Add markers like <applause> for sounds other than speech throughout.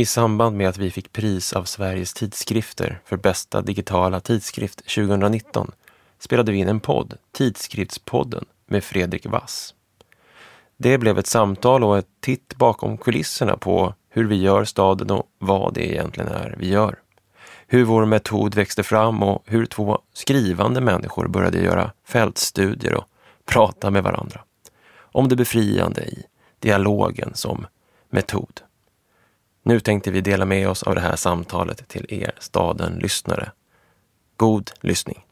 I samband med att vi fick pris av Sveriges tidskrifter för bästa digitala tidskrift 2019 spelade vi in en podd, Tidskriftspodden, med Fredrik Wass. Det blev ett samtal och ett titt bakom kulisserna på hur vi gör staden och vad det egentligen är vi gör. Hur vår metod växte fram och hur två skrivande människor började göra fältstudier och prata med varandra. Om det befriande i dialogen som metod. Nu tänkte vi dela med oss av det här samtalet till er Staden-lyssnare. God lyssning!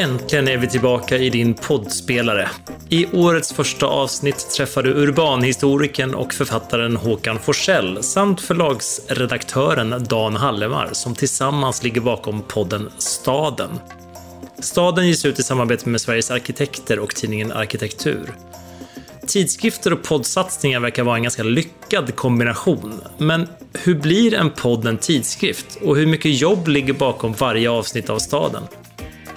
Äntligen är vi tillbaka i din poddspelare. I årets första avsnitt träffar du urbanhistorikern och författaren Håkan Forsell samt förlagsredaktören Dan Hallemar som tillsammans ligger bakom podden Staden. Staden ges ut i samarbete med Sveriges arkitekter och tidningen Arkitektur. Tidskrifter och poddsatsningar verkar vara en ganska lyckad kombination. Men hur blir en podd en tidskrift? Och hur mycket jobb ligger bakom varje avsnitt av Staden?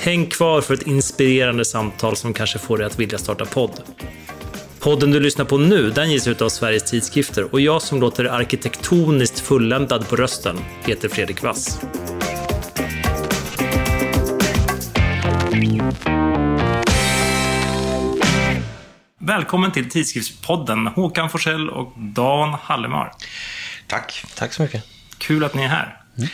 Häng kvar för ett inspirerande samtal som kanske får dig att vilja starta podd. Podden du lyssnar på nu, den ges ut av Sveriges tidskrifter och jag som låter arkitektoniskt fulländad på rösten heter Fredrik Wass. Välkommen till Tidskriftspodden, Håkan Forsell och Dan Hallemar. Tack. Tack så mycket. Kul att ni är här. Mm.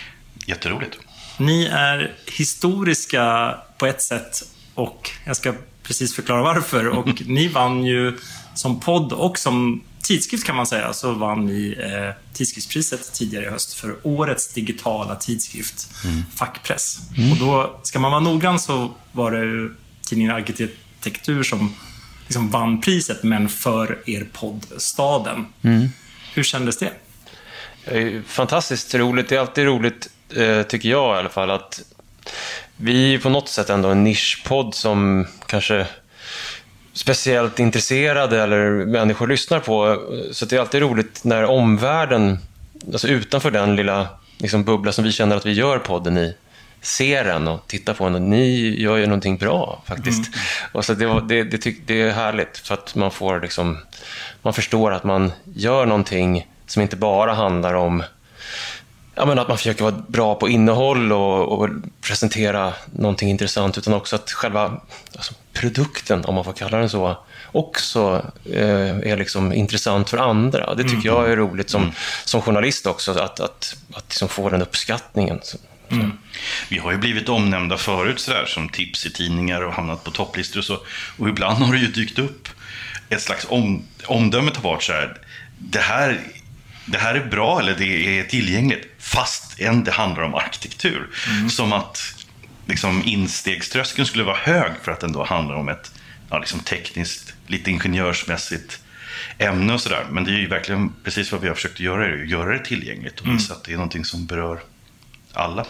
Jätteroligt. Ni är historiska på ett sätt och jag ska precis förklara varför. <laughs> Och ni vann ju som podd och som tidskrift kan man säga, så vann ni eh, tidskriftspriset tidigare i höst för årets digitala tidskrift, mm. Fackpress. Mm. Och då, ska man vara noggrann så var det ju tidningen Arkitektur som liksom vann priset, men för er podd Staden. Mm. Hur kändes det? Fantastiskt roligt. Det är alltid roligt, eh, tycker jag i alla fall, att vi är på något sätt ändå en nischpodd som kanske speciellt intresserade eller människor lyssnar på. Så det är alltid roligt när omvärlden, alltså utanför den lilla liksom, bubbla som vi känner att vi gör podden i, ser den och tittar på den. Och ni gör ju någonting bra faktiskt. Mm. Och så det, det, det, det, är härligt för att man får liksom, man förstår att man gör någonting som inte bara handlar om ja, men att man försöker vara bra på innehåll och, och presentera någonting intressant, utan också att själva alltså, produkten, om man får kalla den så, också eh, är liksom intressant för andra. Det tycker mm. jag är roligt som, mm. som journalist också, att, att, att liksom få den uppskattningen. Mm. Vi har ju blivit omnämnda förut sådär, som tips i tidningar och hamnat på topplistor och så. Och ibland har det ju dykt upp ett slags om, omdöme har varit så här, det här det här är bra eller det är tillgängligt, fast än det handlar om arkitektur. Mm. Som att liksom, instegströskeln skulle vara hög för att den då handlar om ett ja, liksom tekniskt, lite ingenjörsmässigt ämne och sådär. Men det är ju verkligen precis vad vi har försökt göra, göra det tillgängligt och mm. visa mm. att det är någonting som berör alla.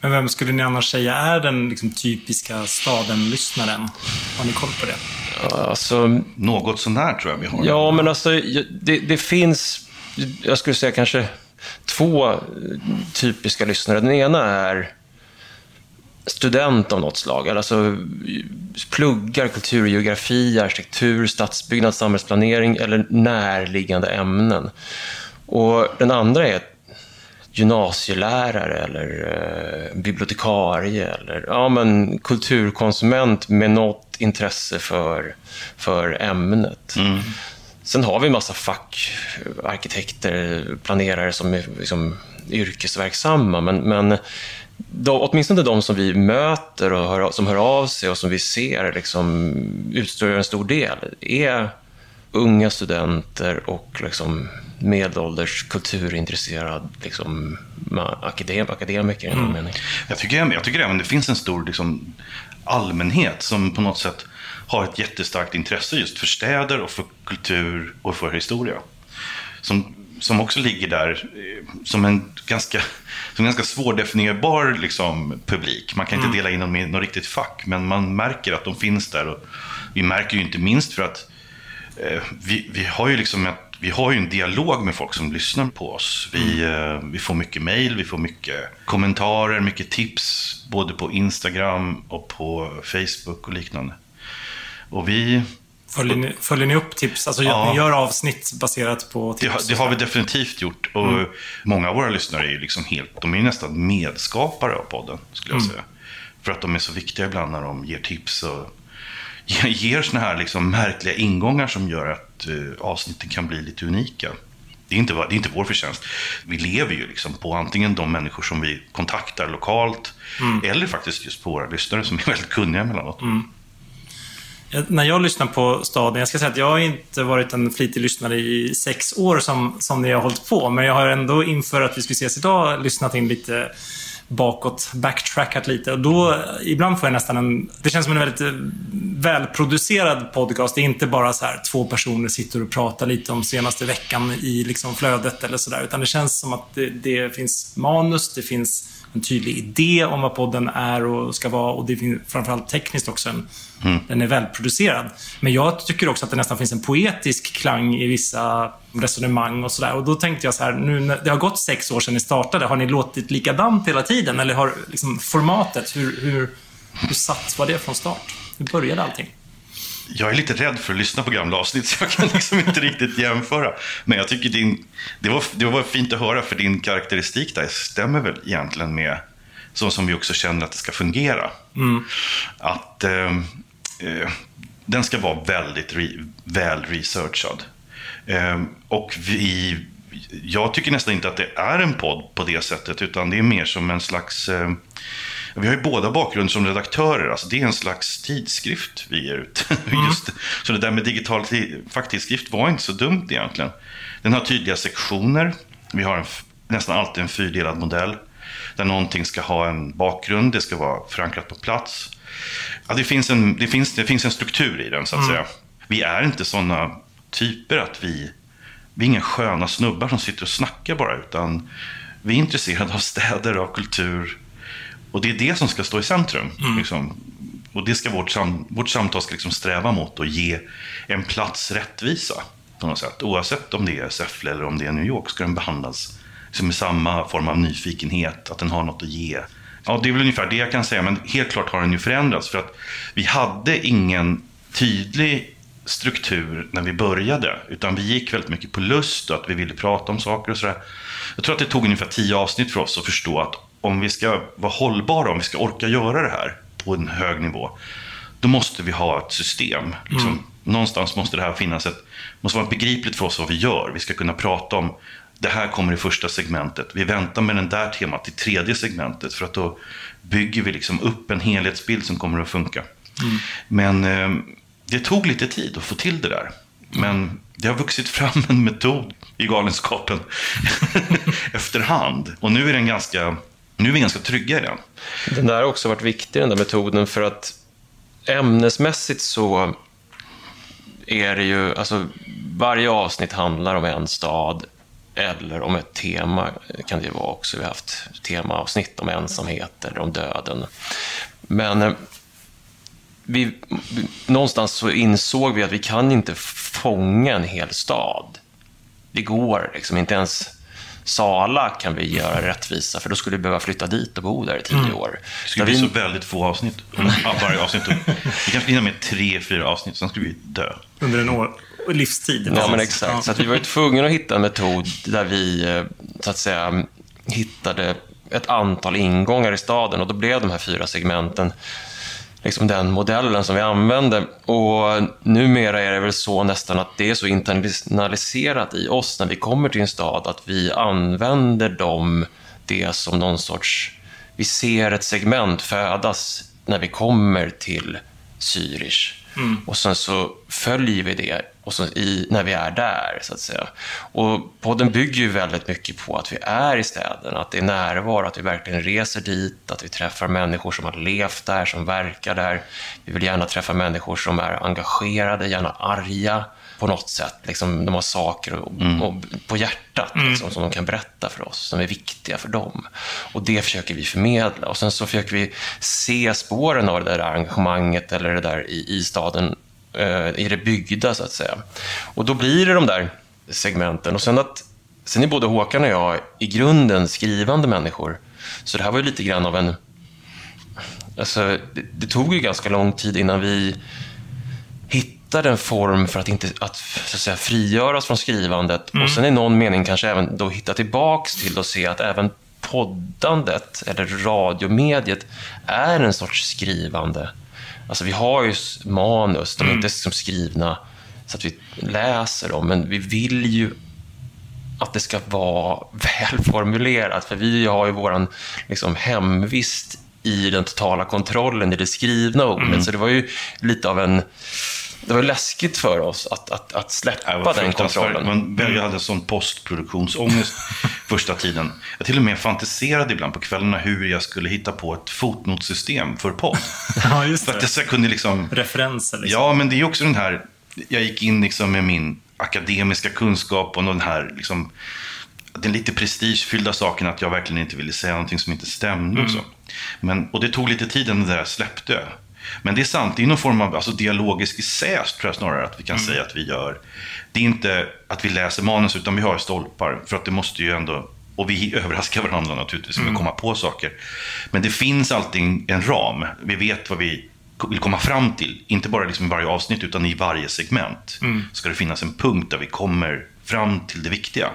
Men vem skulle ni annars säga är den liksom, typiska staden-lyssnaren? Har ni koll på det? Alltså, Något sånär tror jag vi har. Ja, men alltså det, det finns jag skulle säga kanske två eh, typiska lyssnare. Den ena är student av något slag, alltså pluggar kulturgeografi, arkitektur, stadsbyggnad, samhällsplanering eller närliggande ämnen. Och den andra är gymnasielärare eller eh, bibliotekarie eller ja, men kulturkonsument med något intresse för, för ämnet. Mm. Sen har vi en massa fackarkitekter, planerare som är liksom yrkesverksamma, men, men de, åtminstone de som vi möter och hör, som hör av sig och som vi ser liksom, utstår en stor del är unga studenter och liksom medelålders kulturintresserad liksom, akadem, akademiker. Mm. Jag, tycker, jag tycker även det finns en stor liksom, allmänhet som på något sätt har ett jättestarkt intresse just för städer och för kultur och för historia. Som, som också ligger där eh, som en ganska, som ganska svårdefinierbar liksom, publik. Man kan inte mm. dela in dem i något riktigt fack, men man märker att de finns där. Och vi märker ju inte minst för att eh, vi, vi har ju liksom ett vi har ju en dialog med folk som lyssnar på oss. Vi, eh, vi får mycket mail, vi får mycket kommentarer, mycket tips. Både på Instagram och på Facebook och liknande. Och vi... Följer ni, följer ni upp tips? Alltså Ja. ni gör avsnitt baserat på Det, tips? har- det har vi definitivt gjort. Och många av våra lyssnare är ju liksom helt, de är nästan medskapare av podden, skulle jag säga. För att de är så viktiga ibland när de ger tips och ge- ger såna här liksom märkliga ingångar som gör att eh, avsnitten kan bli lite unika. Det är, inte, det är inte vår förtjänst. Vi lever ju liksom på antingen de människor som vi kontaktar lokalt eller faktiskt just på våra lyssnare som är väldigt kunniga emellanåt. Jag- när jag lyssnar på staden, jag ska säga att jag har inte varit en flitig lyssnare i sex år som, som ni har hållit på, men jag har ändå inför att vi skulle ses idag lyssnat in lite bakåt, backtrackat lite. Och då, ibland får jag nästan en... Det känns som en väldigt eh, välproducerad podcast. Det är inte bara så här två personer sitter och pratar lite om senaste veckan i liksom flödet eller sådär. Utan det känns som att det, det finns manus, det finns en tydlig idé om vad podden är och ska vara och det finns framförallt tekniskt också en, den är välproducerad. Men jag tycker också att det nästan finns en poetisk klang i vissa resonemang och sådär. Och då tänkte jag så här, nu när det har gått sex år sedan ni startade, har ni låtit likadant hela tiden? Eller har liksom formatet, hur, hur, hur satt var det från start? Hur började allting? Jag är lite rädd för att lyssna på gamla avsnitt så jag kan liksom inte riktigt jämföra. Men jag tycker din, det, var, det var fint att höra för din karaktäristik där stämmer väl egentligen med så som vi också känner att det ska fungera. Att eh, eh, den ska vara väldigt re, väl researchad. Eh, och vi, jag tycker nästan inte att det är en podd på det sättet utan det är mer som en slags eh, vi har ju båda bakgrund som redaktörer. Alltså det är en slags tidskrift vi ger ut. <laughs> Just, så det där med digital ti- facktidskrift var inte så dumt egentligen. Den har tydliga sektioner. Vi har en, nästan alltid en fyrdelad modell. Där någonting ska ha en bakgrund, det ska vara förankrat på plats. Ja, det, finns en, det, finns, det finns en struktur i den så att säga. Vi är inte sådana typer att vi vi är inga sköna snubbar som sitter och snackar bara, utan vi är intresserade av städer, av kultur. Och det är det som ska stå i centrum. Liksom. Och det ska vårt, sam, vårt samtal ska liksom sträva mot att ge en plats rättvisa. På något sätt. Oavsett om det är Säffle eller om det är New York ska den behandlas liksom med samma form av nyfikenhet, att den har något att ge. Ja, det är väl ungefär det jag kan säga, men helt klart har den ju förändrats. För att vi hade ingen tydlig struktur när vi började. Utan vi gick väldigt mycket på lust och att vi ville prata om saker och sådär. Jag tror att det tog ungefär tio avsnitt för oss att förstå att om vi ska vara hållbara, om vi ska orka göra det här på en hög nivå, då måste vi ha ett system. Liksom. Någonstans måste det här finnas ett, måste vara begripligt för oss vad vi gör. Vi ska kunna prata om det här kommer i första segmentet. Vi väntar med den där temat till tredje segmentet för att då bygger vi liksom upp en helhetsbild som kommer att funka. Men eh, det tog lite tid att få till det där. Men det har vuxit fram en metod i galenskapen <laughs> efterhand. Och nu är, den ganska, nu är vi ganska trygga i den. Den där har också varit viktig, den där metoden, för att ämnesmässigt så är det ju, alltså varje avsnitt handlar om en stad eller om ett tema kan det ju vara också. Vi har haft temaavsnitt om ensamhet eller om döden. Men vi, vi, någonstans så insåg vi att vi kan inte fånga en hel stad. Det går liksom inte ens Sala kan vi göra rättvisa, för då skulle vi behöva flytta dit och bo där i tio år. Det skulle Där bli vi- så väldigt få avsnitt. <laughs> Varje avsnitt. Vi kanske hinner med tre, fyra avsnitt, sen skulle vi dö. Under en år, livstid. Ja, men exakt. Så att vi var tvungna att hitta en metod där vi, eh, så att säga, hittade ett antal ingångar i staden och då blev de här fyra segmenten liksom den modellen som vi använde. Och numera är det väl så nästan att det är så internaliserat i oss när vi kommer till en stad att vi använder dem, det som någon sorts... Vi ser ett segment födas när vi kommer till Zürich. Och sen så följer vi det och så i, när vi är där, så att säga. Och podden bygger ju väldigt mycket på att vi är i städerna, att det är närvaro, att vi verkligen reser dit, att vi träffar människor som har levt där, som verkar där. Vi vill gärna träffa människor som är engagerade, gärna arga på något sätt. Liksom, de har saker och, och, på hjärtat liksom, som de kan berätta för oss, som är viktiga för dem. Och det försöker vi förmedla. Och sen så försöker vi se spåren av det där engagemanget eller det där i, i staden, i det byggda så att säga. Och då blir det de där segmenten. Och sen att sen är både Håkan och jag i grunden skrivande människor. Så det här var ju lite grann av en... Alltså, det, det tog ju ganska lång tid innan vi hittade en form för att inte att, så att säga, frigöra oss från skrivandet. Och sen i någon mening kanske även då hitta tillbaks till och se att även poddandet eller radiomediet är en sorts skrivande. Alltså vi har ju manus, de är inte som skrivna så att vi läser dem, men vi vill ju att det ska vara <laughs> välformulerat, för vi har ju våran liksom, hemvist i den totala kontrollen i det skrivna ordet, så det var ju lite av en... Det var läskigt för oss att, att, att släppa den kontrollen. Man, jag hade sån postproduktionsångest <laughs> första tiden. Jag till och med fantiserade ibland på kvällarna hur jag skulle hitta på ett fotnotsystem för podd. <laughs> Ja, just För att jag kunde liksom... Referenser liksom. Ja, men det är också den här... Jag gick in liksom med min akademiska kunskap och den här liksom, den lite prestigefyllda saken att jag verkligen inte ville säga någonting som inte stämde. Och, så. Men, och det tog lite tid innan det där släppte. Men det är sant, det är någon form av alltså, dialogisk essäs tror jag snarare att vi kan säga att vi gör. Det är inte att vi läser manus utan vi har stolpar. För att det måste ju ändå, och vi <laughs> överraskar varandra naturligtvis med att komma på saker. Men det finns alltid en ram. Vi vet vad vi vill komma fram till. Inte bara liksom i varje avsnitt utan i varje segment. Ska det finnas en punkt där vi kommer fram till det viktiga.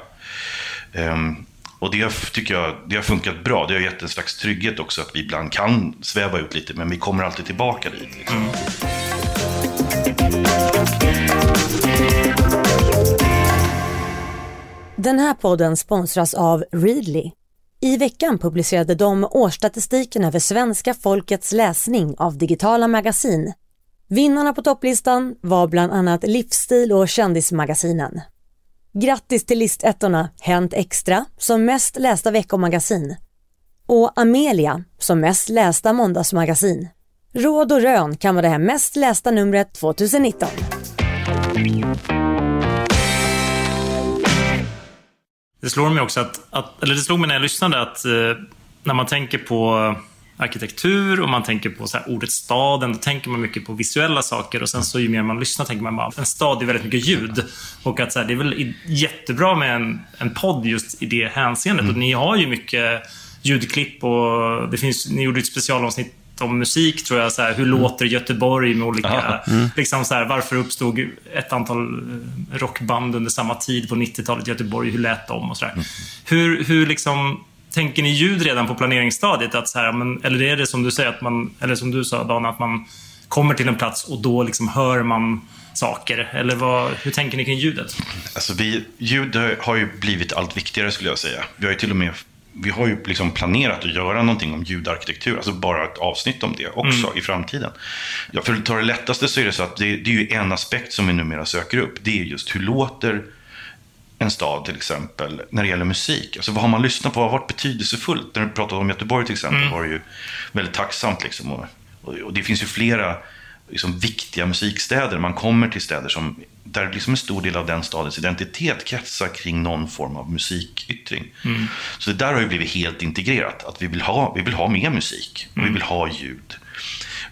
Ehm, och det har- tycker jag det har funkat bra. Det har gett en slags trygghet också att vi ibland kan sväva ut lite, men vi kommer alltid tillbaka dit. Liksom. Den här podden sponsras av Readly. I veckan publicerade de årsstatistiken över svenska folkets läsning av digitala magasin. Vinnarna på topplistan var bland annat livsstil och kändismagasinen. Grattis till listettorna Hänt Extra som mest lästa veckomagasin och Amelia som mest lästa måndagsmagasin. Råd och rön kan vara det här mest lästa numret 2019. Det slår mig också att, att eller det slog mig när jag lyssnade att eh, när man tänker på arkitektur och man tänker på så här, ordet staden, då tänker man mycket på visuella saker och sen så ju mer man lyssnar tänker man bara en stad är väldigt mycket ljud. Och att så här, det är väl jättebra med en, en podd just i det hänseendet. Och ni har ju mycket ljudklipp och det finns, ni gjorde ett specialavsnitt om musik tror jag. Så här, hur låter Göteborg med olika... Liksom så här, varför uppstod ett antal eh, rockband under samma tid på 90-talet i Göteborg? Hur lät de? Och så där. Hur, hur liksom... Tänker ni ljud redan på planeringsstadiet? Att så här, men, eller är det som du säger, att man, eller som du sa Dan, att man kommer till en plats och då liksom hör man saker? Eller vad, hur tänker ni kring ljudet? Alltså vi, ljud har ju blivit allt viktigare skulle jag säga. Vi har ju till och med vi har ju liksom planerat att göra någonting om ljudarkitektur, alltså bara ett avsnitt om det också i framtiden. Ja, för att ta det lättaste så är det så att det, det är ju en aspekt som vi numera söker upp. Det är just hur låter en stad till exempel när det gäller musik. Alltså vad har man lyssnat på? Vad har varit betydelsefullt? När du pratade om Göteborg till exempel var det ju väldigt tacksamt. Liksom. Och, och, det finns ju flera liksom, viktiga musikstäder. Man kommer till städer som, där liksom en stor del av den stadens identitet kretsar kring någon form av musikyttring. Så det där har ju blivit helt integrerat. Att vi vill ha, vi vill ha mer musik och vi vill ha ljud.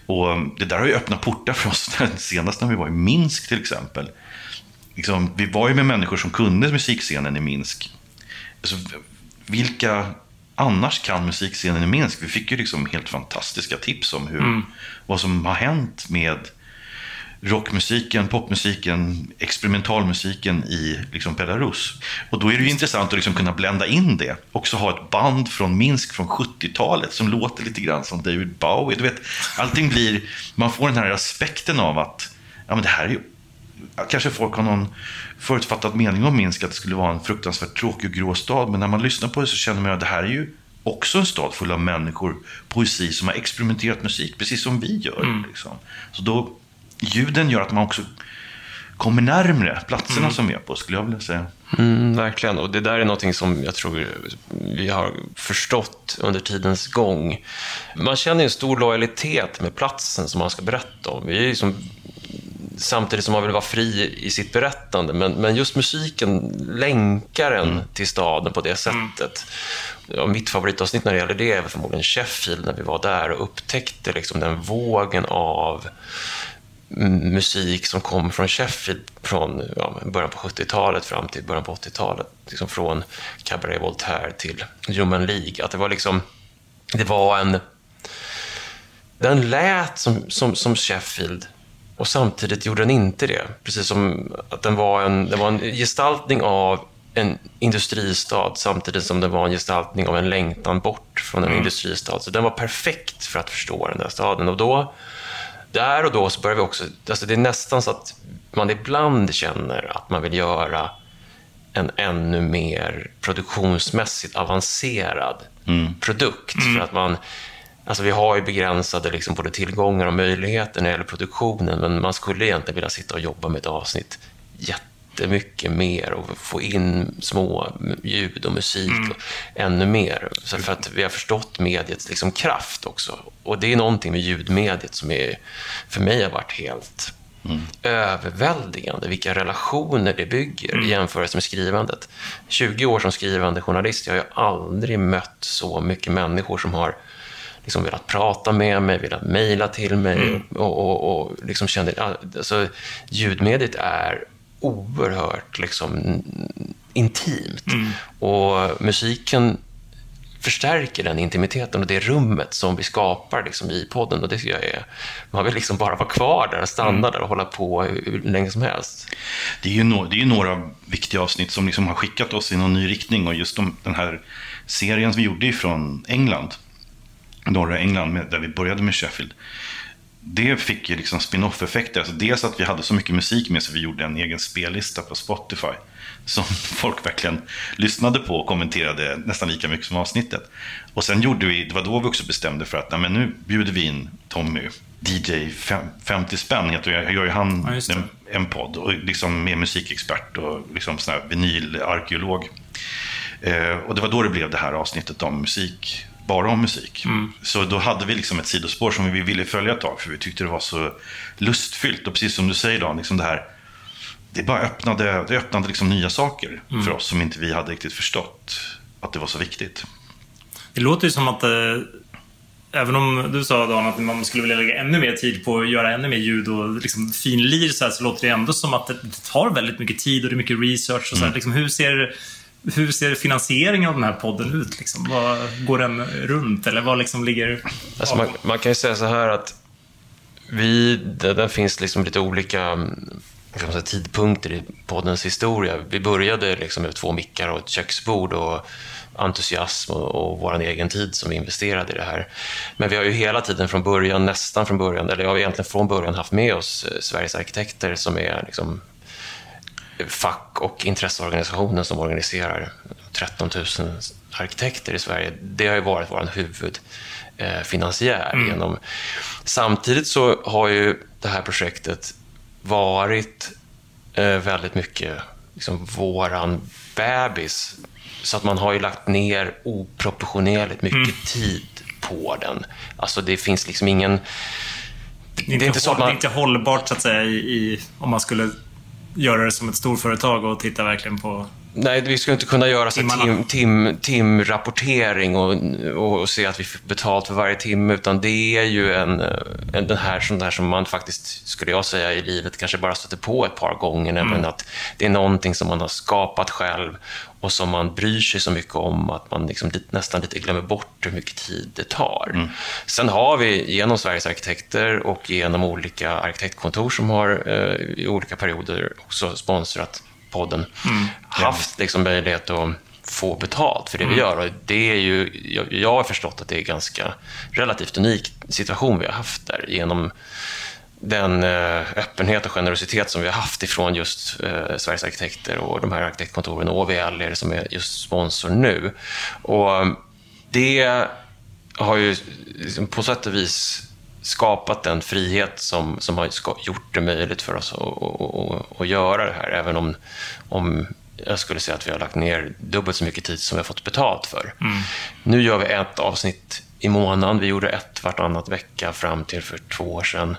Och det där har ju öppnat portar för oss. <laughs> Senast när vi var i Minsk till exempel liksom, vi var ju med människor som kunde musikscenen i Minsk. Alltså, vilka annars kan musikscenen i Minsk? Vi fick ju liksom helt fantastiska tips om hur, vad som har hänt med rockmusiken, popmusiken, experimentalmusiken i liksom Belarus. Och då är det ju intressant att liksom kunna blända in det. Också ha ett band från Minsk från 70-talet som låter lite grann som David Bowie. Du vet, allting blir, man får den här aspekten av att ja, men det här är ju Kanske folk har någon förutfattad mening om Minsk, att det skulle vara en fruktansvärt tråkig och grå stad. Men när man lyssnar på det så känner man att det här är ju också en stad full av människor, poesi, som har experimenterat musik, precis som vi gör. Liksom. Så då, ljuden gör att man också kommer närmre platserna som vi är på, skulle jag vilja säga. Mm, verkligen, och det där är någonting som jag tror vi har förstått under tidens gång. Man känner en stor lojalitet med platsen som man ska berätta om. Vi är ju som, samtidigt som man vill vara fri i sitt berättande, men, men just musiken länkar en till staden på det sättet. Ja, mitt favoritavsnitt när det gäller det är förmodligen Sheffield, när vi var där och upptäckte liksom den vågen av musik som kom från Sheffield från ja, början på 70-talet fram till början på 80-talet. Liksom från Cabaret Voltaire till Human League. Att det var liksom, det var en... Den lät som, som, som Sheffield och samtidigt gjorde den inte det. Precis som att den var en, det var en gestaltning av en industristad samtidigt som det var en gestaltning av en längtan bort från en mm. industristad. Så den var perfekt för att förstå den där staden. Och då, där och då så började vi också, alltså det är nästan så att man ibland känner att man vill göra en ännu mer produktionsmässigt avancerad mm. produkt. Mm. För att man, alltså vi har ju begränsade liksom både tillgångar och möjligheter när det gäller produktionen, men man skulle egentligen vilja sitta och jobba med ett avsnitt jätte jättemycket mer och få in små ljud och musik mm. och ännu mer. Så för att vi har förstått mediets liksom kraft också. Och det är någonting med ljudmediet som är, för mig har varit helt mm. överväldigande. Vilka relationer det bygger mm. i jämförelse med skrivandet. 20 år som skrivande journalist, jag har ju aldrig mött så mycket människor som har liksom velat prata med mig, velat mejla till mig mm. och, och, och liksom kände... Alltså, ljudmediet är oerhört liksom, intimt. Mm. Och musiken förstärker den intimiteten och det rummet som vi skapar liksom, i podden. Och det jag är, man vill liksom bara vara kvar där, stanna mm. där och hålla på hur länge som helst. Det är ju, no det är några viktiga avsnitt som liksom har skickat oss i någon ny riktning. Och just de, den här serien som vi gjorde från England, norra England, med, där vi började med Sheffield det fick ju liksom spin-off-effekter. Alltså dels att vi hade så mycket musik med så vi gjorde en egen spellista på Spotify. Som <laughs> folk verkligen lyssnade på och kommenterade nästan lika mycket som avsnittet. Och sen gjorde vi, det var då vi också bestämde för att nej, men nu bjuder vi in Tommy, DJ 50 spänn heter jag, gör ju han ja, en, en podd. Och liksom med musikexpert och liksom sån här vinylarkeolog. Eh, och det var då det blev det här avsnittet om musik bara om musik. Mm. Så då hade vi liksom ett sidospår som vi ville följa ett tag för vi tyckte det var så lustfyllt. Och precis som du säger Dan, liksom det här det bara öppnade, det öppnade liksom nya saker mm. för oss som inte vi hade riktigt förstått att det var så viktigt. Det låter ju som att eh, Även om du sa Dan att man skulle vilja lägga ännu mer tid på att göra ännu mer ljud och liksom finlir så, här, så låter det ändå som att det, det tar väldigt mycket tid och det är mycket research. Och så mm. liksom, hur ser hur ser finansieringen av den här podden ut? Liksom? Vad, går den runt eller vad liksom ligger... Alltså man, man, kan ju säga så här att vi, det, det finns liksom lite olika mm, säga, tidpunkter i poddens historia. Vi började liksom med två mickar och ett köksbord och entusiasm och, och vår egen tid som vi investerade i det här. Men vi har ju hela tiden från början, nästan från början, eller jag har egentligen från början haft med oss eh, Sveriges arkitekter som är liksom fack och intresseorganisationen som organiserar 13 000 arkitekter i Sverige, det har ju varit vår huvudfinansiär. Mm. Genom... Samtidigt så har ju det här projektet varit eh, väldigt mycket liksom, våran bebis. Så att man har ju lagt ner oproportionerligt mycket mm. tid på den. Alltså det finns liksom ingen... Det är, inte, det är inte, så att man... det är inte hållbart så att säga i, i om man skulle göra det som ett storföretag och titta verkligen på Nej, vi skulle inte kunna göra så tim, tim, timrapportering och, och, och, se att vi får betalt för varje timme, utan det är ju en, en, den här, sån där som man faktiskt, skulle jag säga, i livet kanske bara stöter på ett par gånger, mm. nämligen att det är någonting som man har skapat själv och som man bryr sig så mycket om att man liksom nästan lite glömmer bort hur mycket tid det tar. Mm. Sen har vi genom Sveriges arkitekter och genom olika arkitektkontor som har eh, i olika perioder också sponsrat podden mm. haft liksom möjlighet att få betalt för det mm. vi gör. Och det är ju, jag, jag har förstått att det är en ganska relativt unik situation vi har haft där genom den eh, öppenhet och generositet som vi har haft ifrån just eh, Sveriges arkitekter och de här arkitektkontoren och OVL är det som är just sponsor nu. Och det har ju liksom på sätt och vis skapat den frihet som, som har gjort det möjligt för oss att, att, att, göra det här, även om, om jag skulle säga att vi har lagt ner dubbelt så mycket tid som vi har fått betalt för. Mm. Nu gör vi ett avsnitt i månaden. Vi gjorde ett vartannat vecka fram till för två år sedan.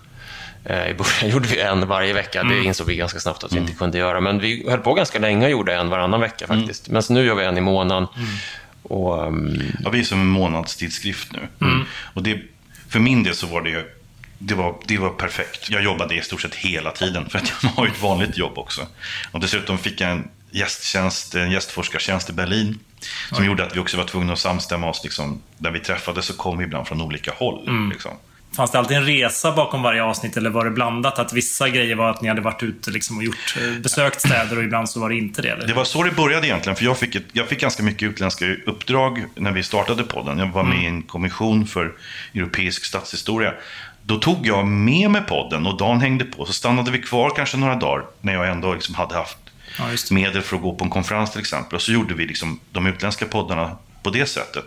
Eh, I början <laughs> gjorde vi en varje vecka. Mm. Det insåg vi ganska snabbt att vi mm. inte kunde göra. Men vi höll på ganska länge och gjorde en varannan vecka mm. faktiskt. Men nu gör vi en i månaden. Mm. Och, um... Ja, vi är som en månadstidskrift nu. Och det, för min del så var det det var, det var perfekt. Jag jobbade i stort sett hela tiden för att jag <laughs> har ju ett vanligt jobb också. Och dessutom fick jag en gästtjänst, en gästforskartjänst i Berlin. Som gjorde att vi också var tvungna att samstämma oss. Liksom, där vi träffades så kom vi ibland från olika håll. Liksom. Fanns det alltid en resa bakom varje avsnitt eller var det blandat? Att vissa grejer var att ni hade varit ute liksom och gjort, eh, besökt städer och ibland så var det inte det? Eller? Det var så det började egentligen. För jag fick, ett, jag fick ganska mycket utländska uppdrag när vi startade podden. Jag var med i en kommission för europeisk stadshistoria. Då tog jag med mig podden och Dan hängde på. Så stannade vi kvar kanske några dagar när jag ändå liksom hade haft Ja, medel för att gå på en konferens till exempel. Och så gjorde vi liksom de utländska poddarna på det sättet.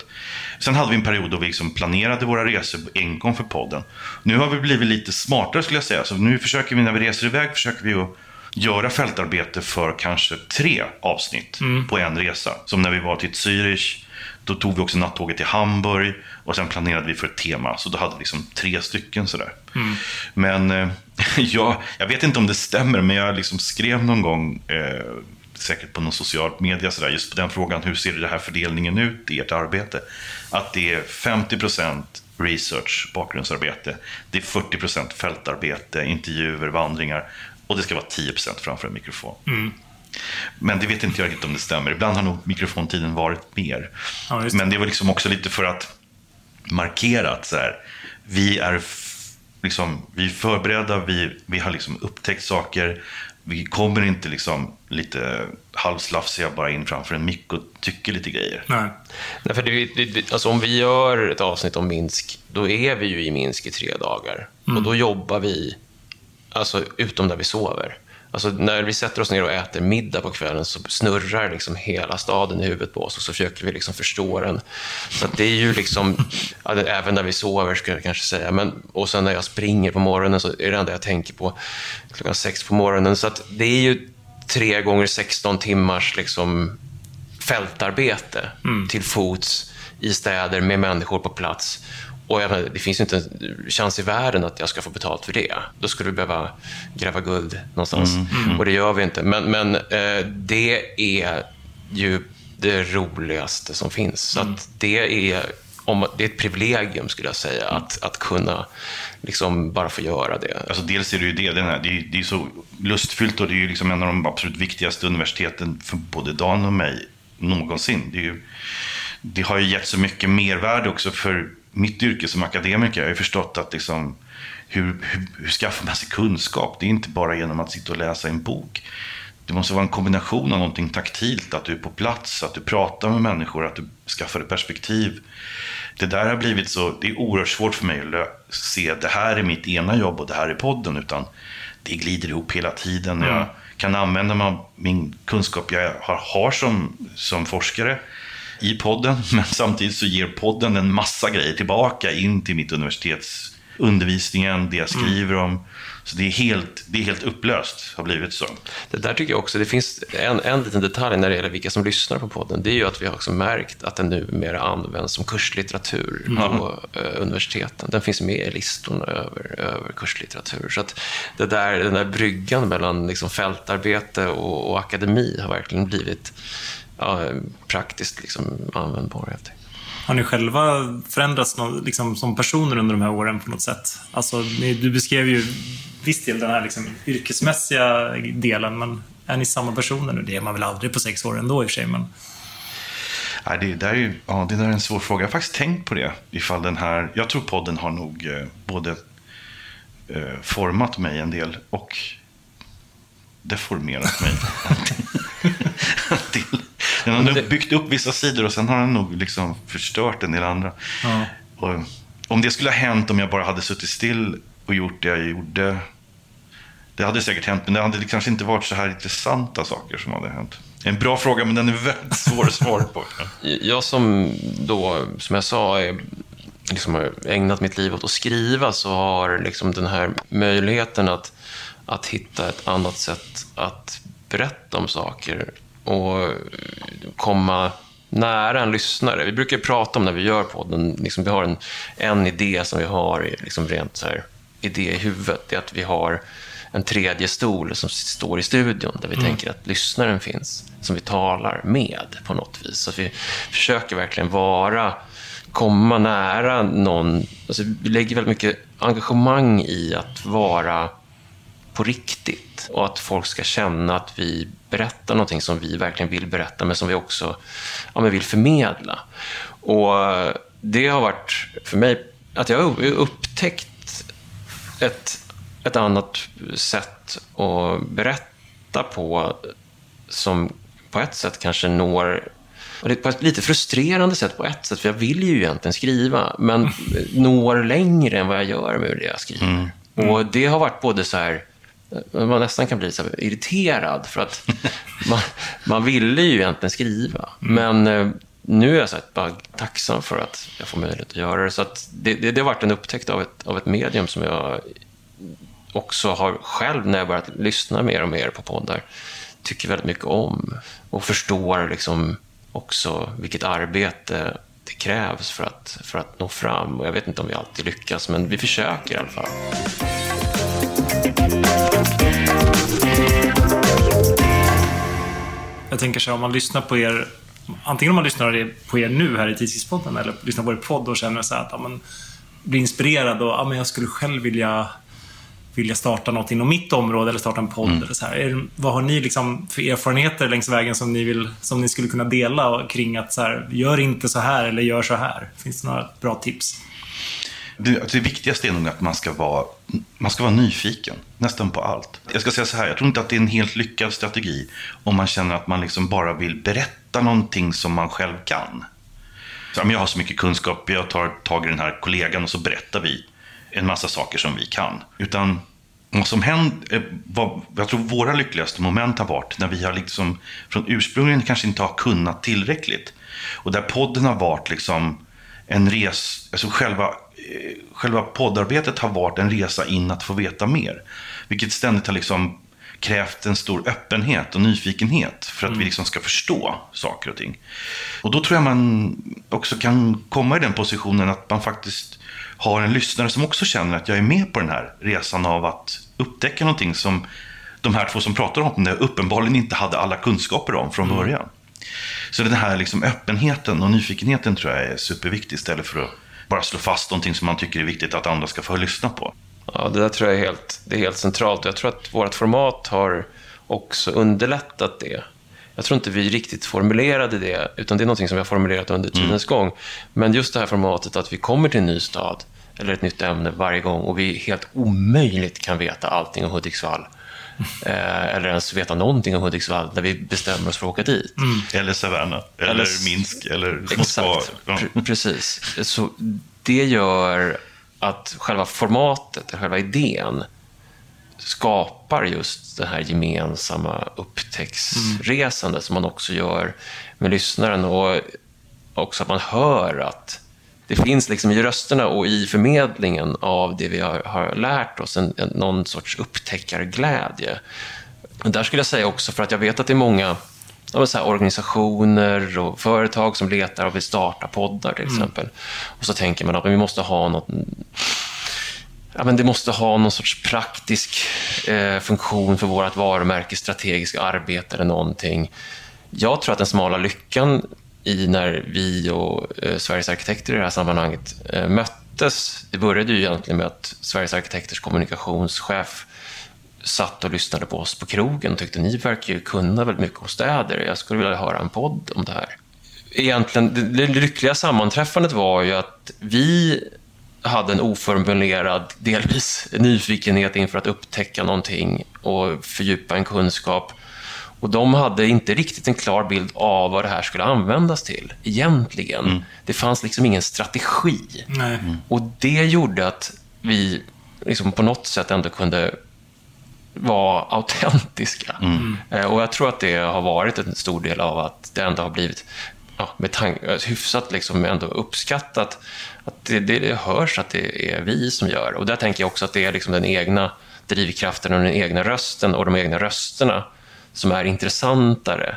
Sen hade vi en period då vi liksom planerade våra resor enkom för podden. Nu har vi blivit lite smartare skulle jag säga. Så nu försöker vi när vi reser iväg försöker vi att göra fältarbete för kanske tre avsnitt på en resa. Som när vi var till Zürich. Då tog vi också nattåget till Hamburg och sen planerade vi för ett tema. Så då hade vi liksom tre stycken sådär. Men eh, <laughs> jag, jag vet inte om det stämmer, men jag liksom skrev någon gång, eh, säkert på någon social media, sådär, just på den frågan, hur ser den här fördelningen ut i ert arbete? Att det är 50% research, bakgrundsarbete, det är 40% fältarbete, intervjuer, vandringar och det ska vara 10% framför en mikrofon. Men det vet inte jag riktigt om det stämmer. Ibland har nog mikrofontiden varit mer. Ja, det. Men det var liksom också lite för att markera att så här, vi är liksom, vi är förberedda, vi, vi har liksom upptäckt saker. Vi kommer inte liksom lite halvslafsiga bara in framför en mick och tycker lite grejer. Nej. Nej, för det, det, alltså om vi gör ett avsnitt om Minsk, då är vi ju i Minsk i tre dagar. Och då jobbar vi, alltså utom när vi sover. Alltså när vi sätter oss ner och äter middag på kvällen så snurrar liksom hela staden i huvudet på oss och så försöker vi liksom förstå den. Så det är ju liksom, även när vi sover skulle jag kanske säga. Men, och sen när jag springer på morgonen så är det enda jag tänker på klockan sex på morgonen. Så det är ju tre gånger 16 timmars liksom fältarbete till fots i städer med människor på plats. Och jag menar, det finns inte en chans i världen att jag ska få betalt för det. Då skulle vi behöva gräva guld någonstans. Och det gör vi inte. Men, men eh, det är ju det roligaste som finns. Så att det, är, om, det är ett privilegium, skulle jag säga, att, att kunna liksom bara få göra det. Alltså dels är det ju det, den här, det, är, det är så lustfyllt och det är ju liksom en av de absolut viktigaste universiteten för både Dan och mig någonsin. Det, ju, det har ju gett så mycket mervärde också för mitt yrke som akademiker. Jag har ju förstått att liksom, hur, hur, hur skaffar man sig kunskap? Det är inte bara genom att sitta och läsa en bok. Det måste vara en kombination av någonting taktilt, att du är på plats, att du pratar med människor, att du skaffar dig perspektiv. Det där har blivit så, det är oerhört svårt för mig att se det här är mitt ena jobb och det här är podden, utan det glider ihop hela tiden. Jag kan använda mig av min kunskap jag har, har som, som forskare i podden, <laughs> men samtidigt så ger podden en massa grejer tillbaka in till mitt universitets undervisningen, det jag skriver om. Så det är helt, det är helt upplöst, har blivit så. Det där tycker jag också, det finns en, en liten detalj när det gäller vilka som lyssnar på podden. Det är ju att vi har också märkt att den numera används som kurslitteratur på eh, universiteten. Den finns med i listorna över, över kurslitteratur. Så att det där, den där bryggan mellan liksom fältarbete och, och akademi har verkligen blivit ja, praktiskt liksom användbar. Helt enkelt. Har ni själva förändrats nå- liksom, som personer under de här åren på något sätt? Alltså, ni, du beskrev ju viss del den här liksom, yrkesmässiga delen, men är ni samma personer nu? Det är man väl aldrig på sex år ändå i och för sig, men Nej, det, där är ju, ja, det där är en svår fråga. Jag har faktiskt tänkt på det. Ifall den här, jag tror podden har nog eh, både eh, format mig en del och deformerat mig. <laughs> en del. Den har nog byggt upp vissa sidor och sen har den nog liksom förstört en del andra. Ja. Och, om det skulle ha hänt om jag bara hade suttit still och gjort det jag gjorde. Det hade säkert hänt, men det hade kanske inte varit så här intressanta saker som hade hänt. En bra fråga, men den är väldigt svår att svara på. <laughs> Jag som då, som jag sa, är, liksom har ägnat mitt liv åt att skriva så har liksom den här möjligheten att, att hitta ett annat sätt att berätta om saker och komma nära en lyssnare. Vi brukar prata om när vi gör podden, liksom vi har en, en idé som vi har, liksom rent så här, idé i huvudet, det är att vi har en tredje stol som står i studion där vi tänker att lyssnaren finns, som vi talar med på något vis. Så vi försöker verkligen vara komma nära någon. Alltså, vi lägger väldigt mycket engagemang i att vara på riktigt och att folk ska känna att vi berättar någonting som vi verkligen vill berätta men som vi också ja, men vill förmedla. Och det har varit för mig att jag har upptäckt ett, ett annat sätt att berätta på som på ett sätt kanske når och det är på ett lite frustrerande sätt på ett sätt, för jag vill ju egentligen skriva, men <laughs> når längre än vad jag gör med det jag skriver. Mm. Mm. Och det har varit både så här, man nästan kan bli så irriterad, för att <laughs> man, man ville ju egentligen skriva. Men eh, nu är jag så bara tacksam för att jag får möjlighet att göra det. Så att det, det, det har varit en upptäckt av ett, av ett medium som jag också har själv, när jag börjat lyssna mer och mer på poddar, tycker väldigt mycket om. Och förstår liksom också vilket arbete det krävs för att, för att nå fram. Och jag vet inte om vi alltid lyckas, men vi försöker i alla fall. Jag tänker så här, om man lyssnar på er Antingen om man lyssnar på er nu här i Tidskriftspodden eller lyssnar på er podd och känner så att ja, men, blir inspirerad och ja, men jag skulle själv vilja vilja starta något inom mitt område eller starta en podd. Mm. Eller så här. Är, vad har ni liksom för erfarenheter längs vägen som ni, vill, som ni skulle kunna dela kring att så här, gör inte så här eller gör så här? Finns det några bra tips? Det, det viktigaste är nog att man ska, vara, man ska vara nyfiken, nästan på allt. Jag ska säga så här, jag tror inte att det är en helt lyckad strategi om man känner att man liksom bara vill berätta någonting som man själv kan. Så, jag har så mycket kunskap, jag tar tag i den här kollegan och så berättar vi en massa saker som vi kan. Utan vad som händer, eh, vad, jag tror våra lyckligaste moment har varit när vi har liksom från ursprungligen kanske inte har kunnat tillräckligt. Och där podden har varit liksom en res, alltså själva, själva poddarbetet har varit en resa in att få veta mer. Vilket ständigt har liksom krävt en stor öppenhet och nyfikenhet för att mm. vi liksom ska förstå saker och ting. Och då tror jag man också kan komma i den positionen att man faktiskt har en lyssnare som också känner att jag är med på den här resan av att upptäcka någonting som de här två som pratar om det uppenbarligen inte hade alla kunskaper om från mm. början. Så den här liksom öppenheten och nyfikenheten tror jag är superviktig istället för att bara slå fast någonting som man tycker är viktigt att andra ska få lyssna på. Ja, det där tror jag är helt, det är helt centralt. Jag tror att vårt format har också underlättat det. Jag tror inte vi riktigt formulerade det, utan det är någonting som vi har formulerat under mm. tidens mm. gång. Men just det här formatet att vi kommer till en ny stad, eller ett nytt ämne varje gång och vi helt omöjligt kan veta allting om Hudiksvall. Eh, eller ens veta någonting om Hudiksvall när vi bestämmer oss för att åka dit. Mm. Eller Savannah, eller, eller Minsk, eller Moskva. Ja. Precis. Så det gör att själva formatet, själva idén, skapar just det här gemensamma upptäcktsresandet mm. som man också gör med lyssnaren. Och också att man hör att det finns liksom i rösterna och i förmedlingen av det vi har, har lärt oss en, en, någon sorts upptäckarglädje. Men där skulle jag säga också, för att jag vet att det är många så organisationer och företag som letar och vill starta poddar till mm. exempel. Mm. Och så tänker man att vi måste ha något Ja, men det måste ha någon sorts praktisk eh, funktion för vårt varumärke, strategiska arbete eller någonting. Jag tror att den smala lyckan i när vi och eh, Sveriges arkitekter i det här sammanhanget eh, möttes. Det började ju egentligen med att Sveriges arkitekters kommunikationschef satt och lyssnade på oss på krogen och tyckte ni verkar ju kunna väldigt mycket om städer. Jag skulle vilja höra en podd om det här. Egentligen, det, det lyckliga sammanträffandet var ju att vi hade en oformulerad, delvis nyfikenhet inför att upptäcka någonting och fördjupa en kunskap. Och de hade inte riktigt en klar bild av vad det här skulle användas till, egentligen. Mm. Det fanns liksom ingen strategi. Mm. Och det gjorde att vi liksom på något sätt ändå kunde vara autentiska. Mm. Eh, och jag tror att det har varit en stor del av att det ändå har blivit ja, med hyfsat liksom ändå uppskattat. Att det, det hörs att det är vi som gör Och där tänker jag också att det är liksom den egna drivkraften och den egna rösten och de egna rösterna som är intressantare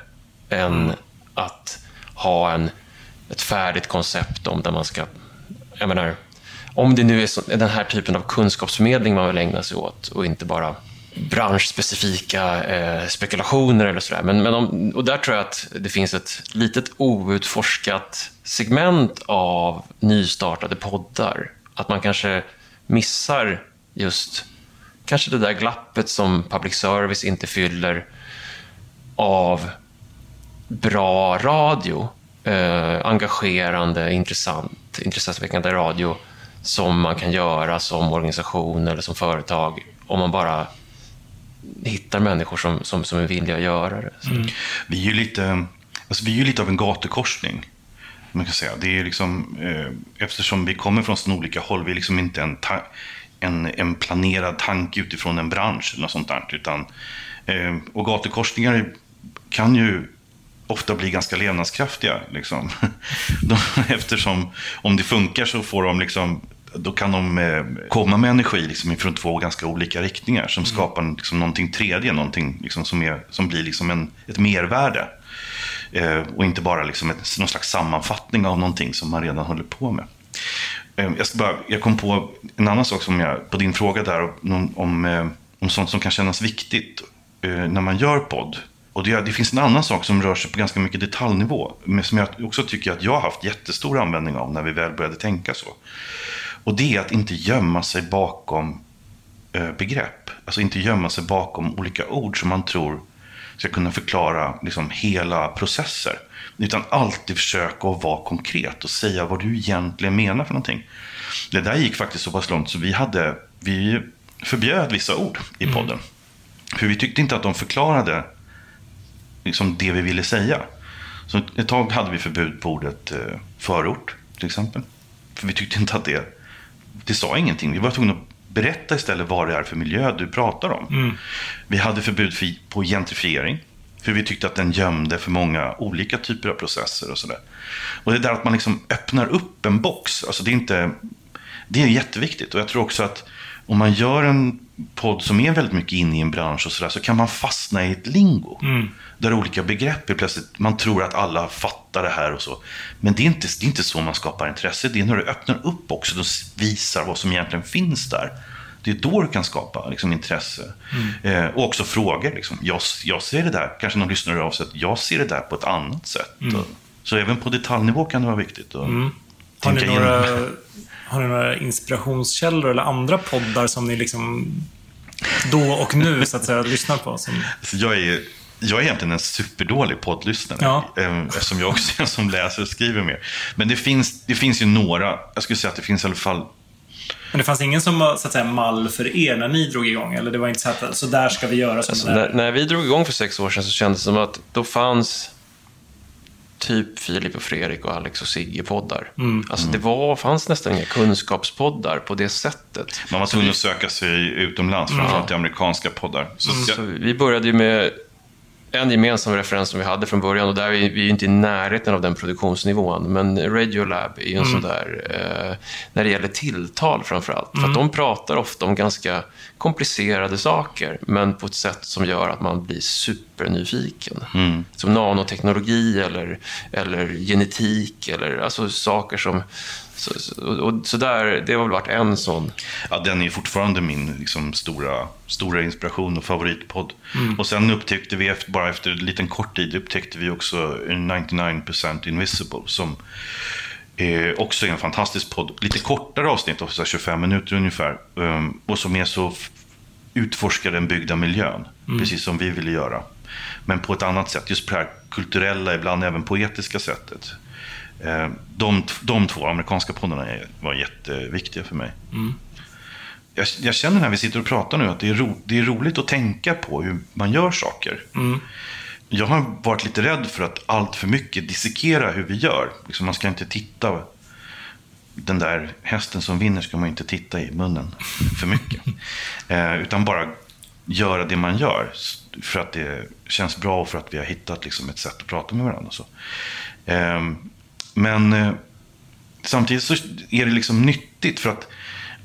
än mm. att ha en, ett färdigt koncept om där man ska... Jag menar, om det nu är så, den här typen av kunskapsförmedling man vill ägna sig åt och inte bara branschspecifika eh, spekulationer eller sådär. Men, men om, och där tror jag att det finns ett litet outforskat segment av nystartade poddar. Att man kanske missar just kanske det där glappet som public service inte fyller av bra radio. Eh, engagerande, intressant, intresseväckande radio som man kan göra som organisation eller som företag om man bara hittar människor som, som, som är villiga att göra det. Mm. Vi, är ju lite, alltså vi är ju lite av en gatukorsning. Man kan säga. Det är liksom, eh, eftersom vi kommer från så olika håll, vi är liksom inte en, en, en planerad tanke utifrån en bransch eller något sånt där. Utan, eh, och gatukorsningar kan ju ofta bli ganska levnadskraftiga. Liksom. <laughs> De, eftersom om det funkar så får de liksom då kan de eh, komma med energi liksom, från två ganska olika riktningar som mm. skapar liksom, någonting tredje, någonting liksom, som, är, som blir liksom en, ett mervärde. Eh, och inte bara liksom ett, någon slags sammanfattning av någonting som man redan håller på med. Eh, jag, bara, jag kom på en annan sak som jag, på din fråga där om, om, eh, om sånt som kan kännas viktigt eh, när man gör podd. Och det, det, finns en annan sak som rör sig på ganska mycket detaljnivå, men som jag också tycker att jag har haft jättestor användning av när vi väl började tänka så. Och det är att inte gömma sig bakom eh, begrepp. Alltså inte gömma sig bakom olika ord som man tror ska kunna förklara liksom, hela processer. Utan alltid försöka att vara konkret och säga vad du egentligen menar för någonting. Det där gick faktiskt så pass långt så vi, hade, vi förbjöd vissa ord i mm. podden. Mm. För vi tyckte inte att de förklarade liksom, det vi ville säga. Så ett tag hade vi förbud på ordet eh, förort, till exempel. För vi tyckte inte att det det sa ingenting. Vi var tvungna att berätta istället vad det är för miljö du pratar om. Mm. Vi hade förbud på gentrifiering. För vi tyckte att den gömde för många olika typer av processer och sådär. Och det där att man liksom öppnar upp en box. Alltså det är inte... Det är jätteviktigt. Och jag tror också att om man gör en podd som är väldigt mycket inne i en bransch och sådär så kan man fastna i ett lingo. Mm. Där olika begrepp är plötsligt, man tror att alla fattar det här och så. Men det är, inte, det är inte så man skapar intresse. Det är när du öppnar upp också och visar vad som egentligen finns där. Det är då du kan skapa liksom, intresse. Mm. Eh, och också frågor. Liksom. Jag, jag ser det där, kanske någon lyssnare av sig, jag ser det där på ett annat sätt. Mm. Så även på detaljnivå kan det vara viktigt. Att mm. Har ni några har ni några inspirationskällor eller andra poddar som ni liksom då och nu så att säga lyssnar på? Som... Alltså, jag, är, jag är egentligen en superdålig poddlyssnare. Ja. Ehm, eftersom jag också är en som läser och skriver mer. Men det finns, det finns ju några. Jag skulle säga att det finns i alla fall men det fanns ingen som var så att säga, mall för er när ni drog igång? Eller det var inte så att så där ska vi göra? Som alltså, när, när vi drog igång för sex år sedan så kändes det som att då fanns typ Filip och Fredrik och Alex och Sigge-poddar. Mm. Alltså det var, fanns nästan inga kunskapspoddar på det sättet. Man var tvungen att söka sig utomlands, framförallt mm. till amerikanska poddar. Så, mm. så vi började ju med en gemensam referens som vi hade från början och där är vi inte i närheten av den produktionsnivån. Men Radiolab är ju en mm. sån där, eh, när det gäller tilltal framför allt. För att mm. de pratar ofta om ganska komplicerade saker, men på ett sätt som gör att man blir supernyfiken. Mm. Som nanoteknologi eller, eller genetik eller alltså saker som så, så, och, så där, det har väl varit en sån. Ja, den är fortfarande min liksom, stora, stora inspiration och favoritpodd. Mm. Och sen upptäckte vi, efter, bara efter en liten kort tid, upptäckte vi också 99% Invisible. Som är också är en fantastisk podd. Lite kortare avsnitt, 25 minuter ungefär. Um, och som är så utforskar den byggda miljön. Mm. Precis som vi ville göra. Men på ett annat sätt. Just på det här kulturella, ibland även poetiska sättet. Eh, de, de två amerikanska poddarna var jätteviktiga för mig. Mm. Jag, jag, känner när vi sitter och pratar nu att det är, ro, det är roligt att tänka på hur man gör saker. Mm. Jag har varit lite rädd för att allt för mycket dissekera hur vi gör. Liksom man ska inte titta. Den där hästen som vinner ska man inte titta i munnen <laughs> för mycket. eh, utan bara göra det man gör. För att det känns bra och för att vi har hittat liksom, ett sätt att prata med varandra. Så. Eh, men eh, samtidigt så är det liksom nyttigt för att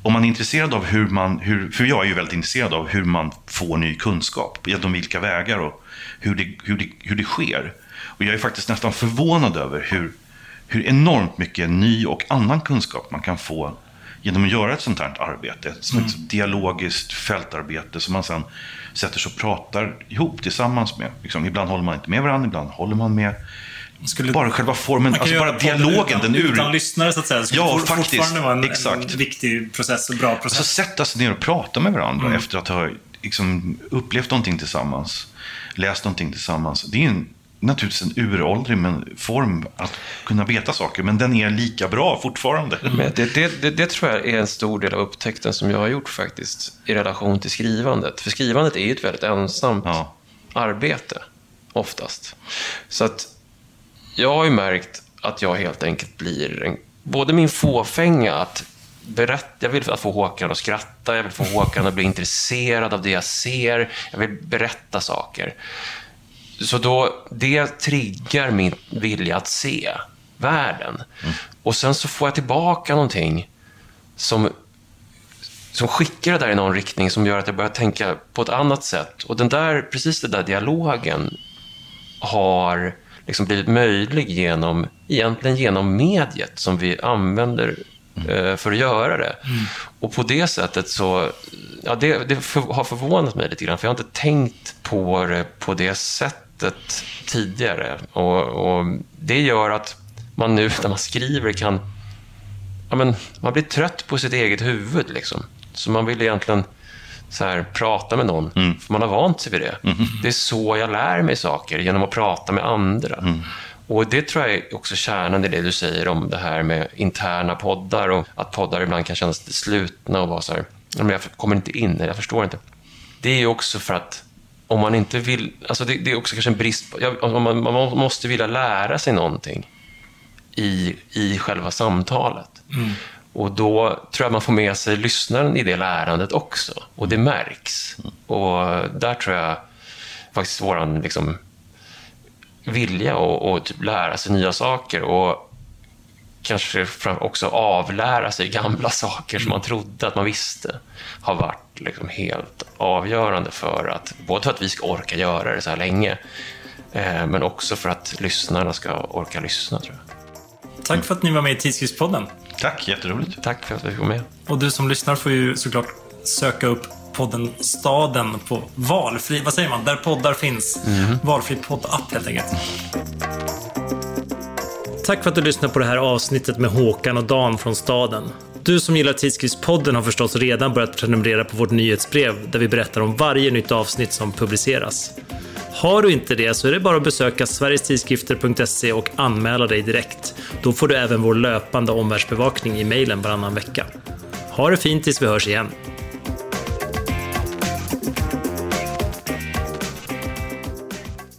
om man är intresserad av hur man, hur, för jag är ju väldigt intresserad av hur man får ny kunskap, genom vilka vägar och hur det, hur det, hur det sker. Och jag är faktiskt nästan förvånad över hur, hur enormt mycket ny och annan kunskap man kan få genom att göra ett sånt här arbete. Ett slags dialogiskt fältarbete som man sen sätter sig och pratar ihop tillsammans med. Liksom, ibland håller man inte med varandra, ibland håller man med. Skulle- bara själva formen, alltså bara dialogen, utan, den ur... utan lyssnare så att säga. Det skulle Ja, for- faktiskt. fortfarande vara en, Exakt. en viktig process och bra process. Alltså sätta sig ner och prata med varandra efter att ha liksom, upplevt någonting tillsammans. Läst någonting tillsammans. Det är en, naturligtvis en uråldrig men, form att kunna veta saker. Men den är lika bra fortfarande. Men det, det, det, det tror jag är en stor del av upptäckten som jag har gjort faktiskt i relation till skrivandet. För skrivandet är ju ett väldigt ensamt Ja. arbete, oftast. Så att jag har ju märkt att jag helt enkelt blir en, både min fåfänga att berätta, jag vill att få Håkan att skratta, jag vill få Håkan att bli intresserad av det jag ser, jag vill berätta saker. Så då, det triggar min vilja att se världen. Och sen så får jag tillbaka någonting som, som skickar det där i någon riktning som gör att jag börjar tänka på ett annat sätt. Och den där, precis den där dialogen har liksom blivit möjlig genom, egentligen genom mediet som vi använder eh, för att göra det. Och på det sättet så, ja, det, det för, har förvånat mig lite grann, för jag har inte tänkt på det på det sättet tidigare. Och, och det gör att man nu när man skriver kan, ja men man blir trött på sitt eget huvud liksom. Så man vill egentligen så här, prata med någon, för man har vant sig vid det. Det är så jag lär mig saker, genom att prata med andra. Och det tror jag är också kärnan i det du säger om det här med interna poddar och att poddar ibland kan kännas lite slutna och vara så här, "Ja, men jag kommer inte in, jag förstår inte. Det är också för att om man inte vill, alltså det, det är också kanske en brist på, ja, man, man måste vilja lära sig någonting i, i själva samtalet. Och då tror jag man får med sig lyssnaren i det lärandet också. Och det märks. Och där tror jag faktiskt våran liksom, vilja och, och typ lära sig nya saker och kanske också avlära sig gamla saker som man trodde att man visste har varit liksom helt avgörande för att, både för att vi ska orka göra det så här länge, eh, men också för att lyssnarna ska orka lyssna, tror jag. Tack för att ni var med i Tidskriftspodden. Tack, jätteroligt. Tack för att vi fick vara med. Och du som lyssnar får ju såklart söka upp podden Staden på valfri, vad säger man, där poddar finns. Valfri poddapp helt enkelt. Tack för att du lyssnade på det här avsnittet med Håkan och Dan från Staden. Du som gillar Tidskriftspodden har förstås redan börjat prenumerera på vårt nyhetsbrev där vi berättar om varje nytt avsnitt som publiceras. Har du inte det så är det bara att besöka sverigestidskrifter.se och anmäla dig direkt. Då får du även vår löpande omvärldsbevakning i mejlen varannan vecka. Ha det fint tills vi hörs igen.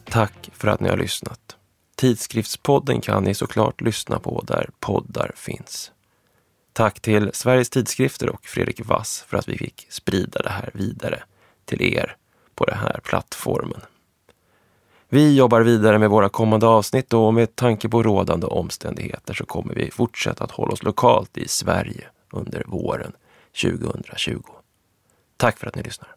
Tack för att ni har lyssnat. Tidskriftspodden kan ni såklart lyssna på där poddar finns. Tack till Sveriges Tidskrifter och Fredrik Wass för att vi fick sprida det här vidare till er på den här plattformen. Vi jobbar vidare med våra kommande avsnitt och med tanke på rådande omständigheter så kommer vi fortsätta att hålla oss lokalt i Sverige under våren 2020. Tack för att ni lyssnar.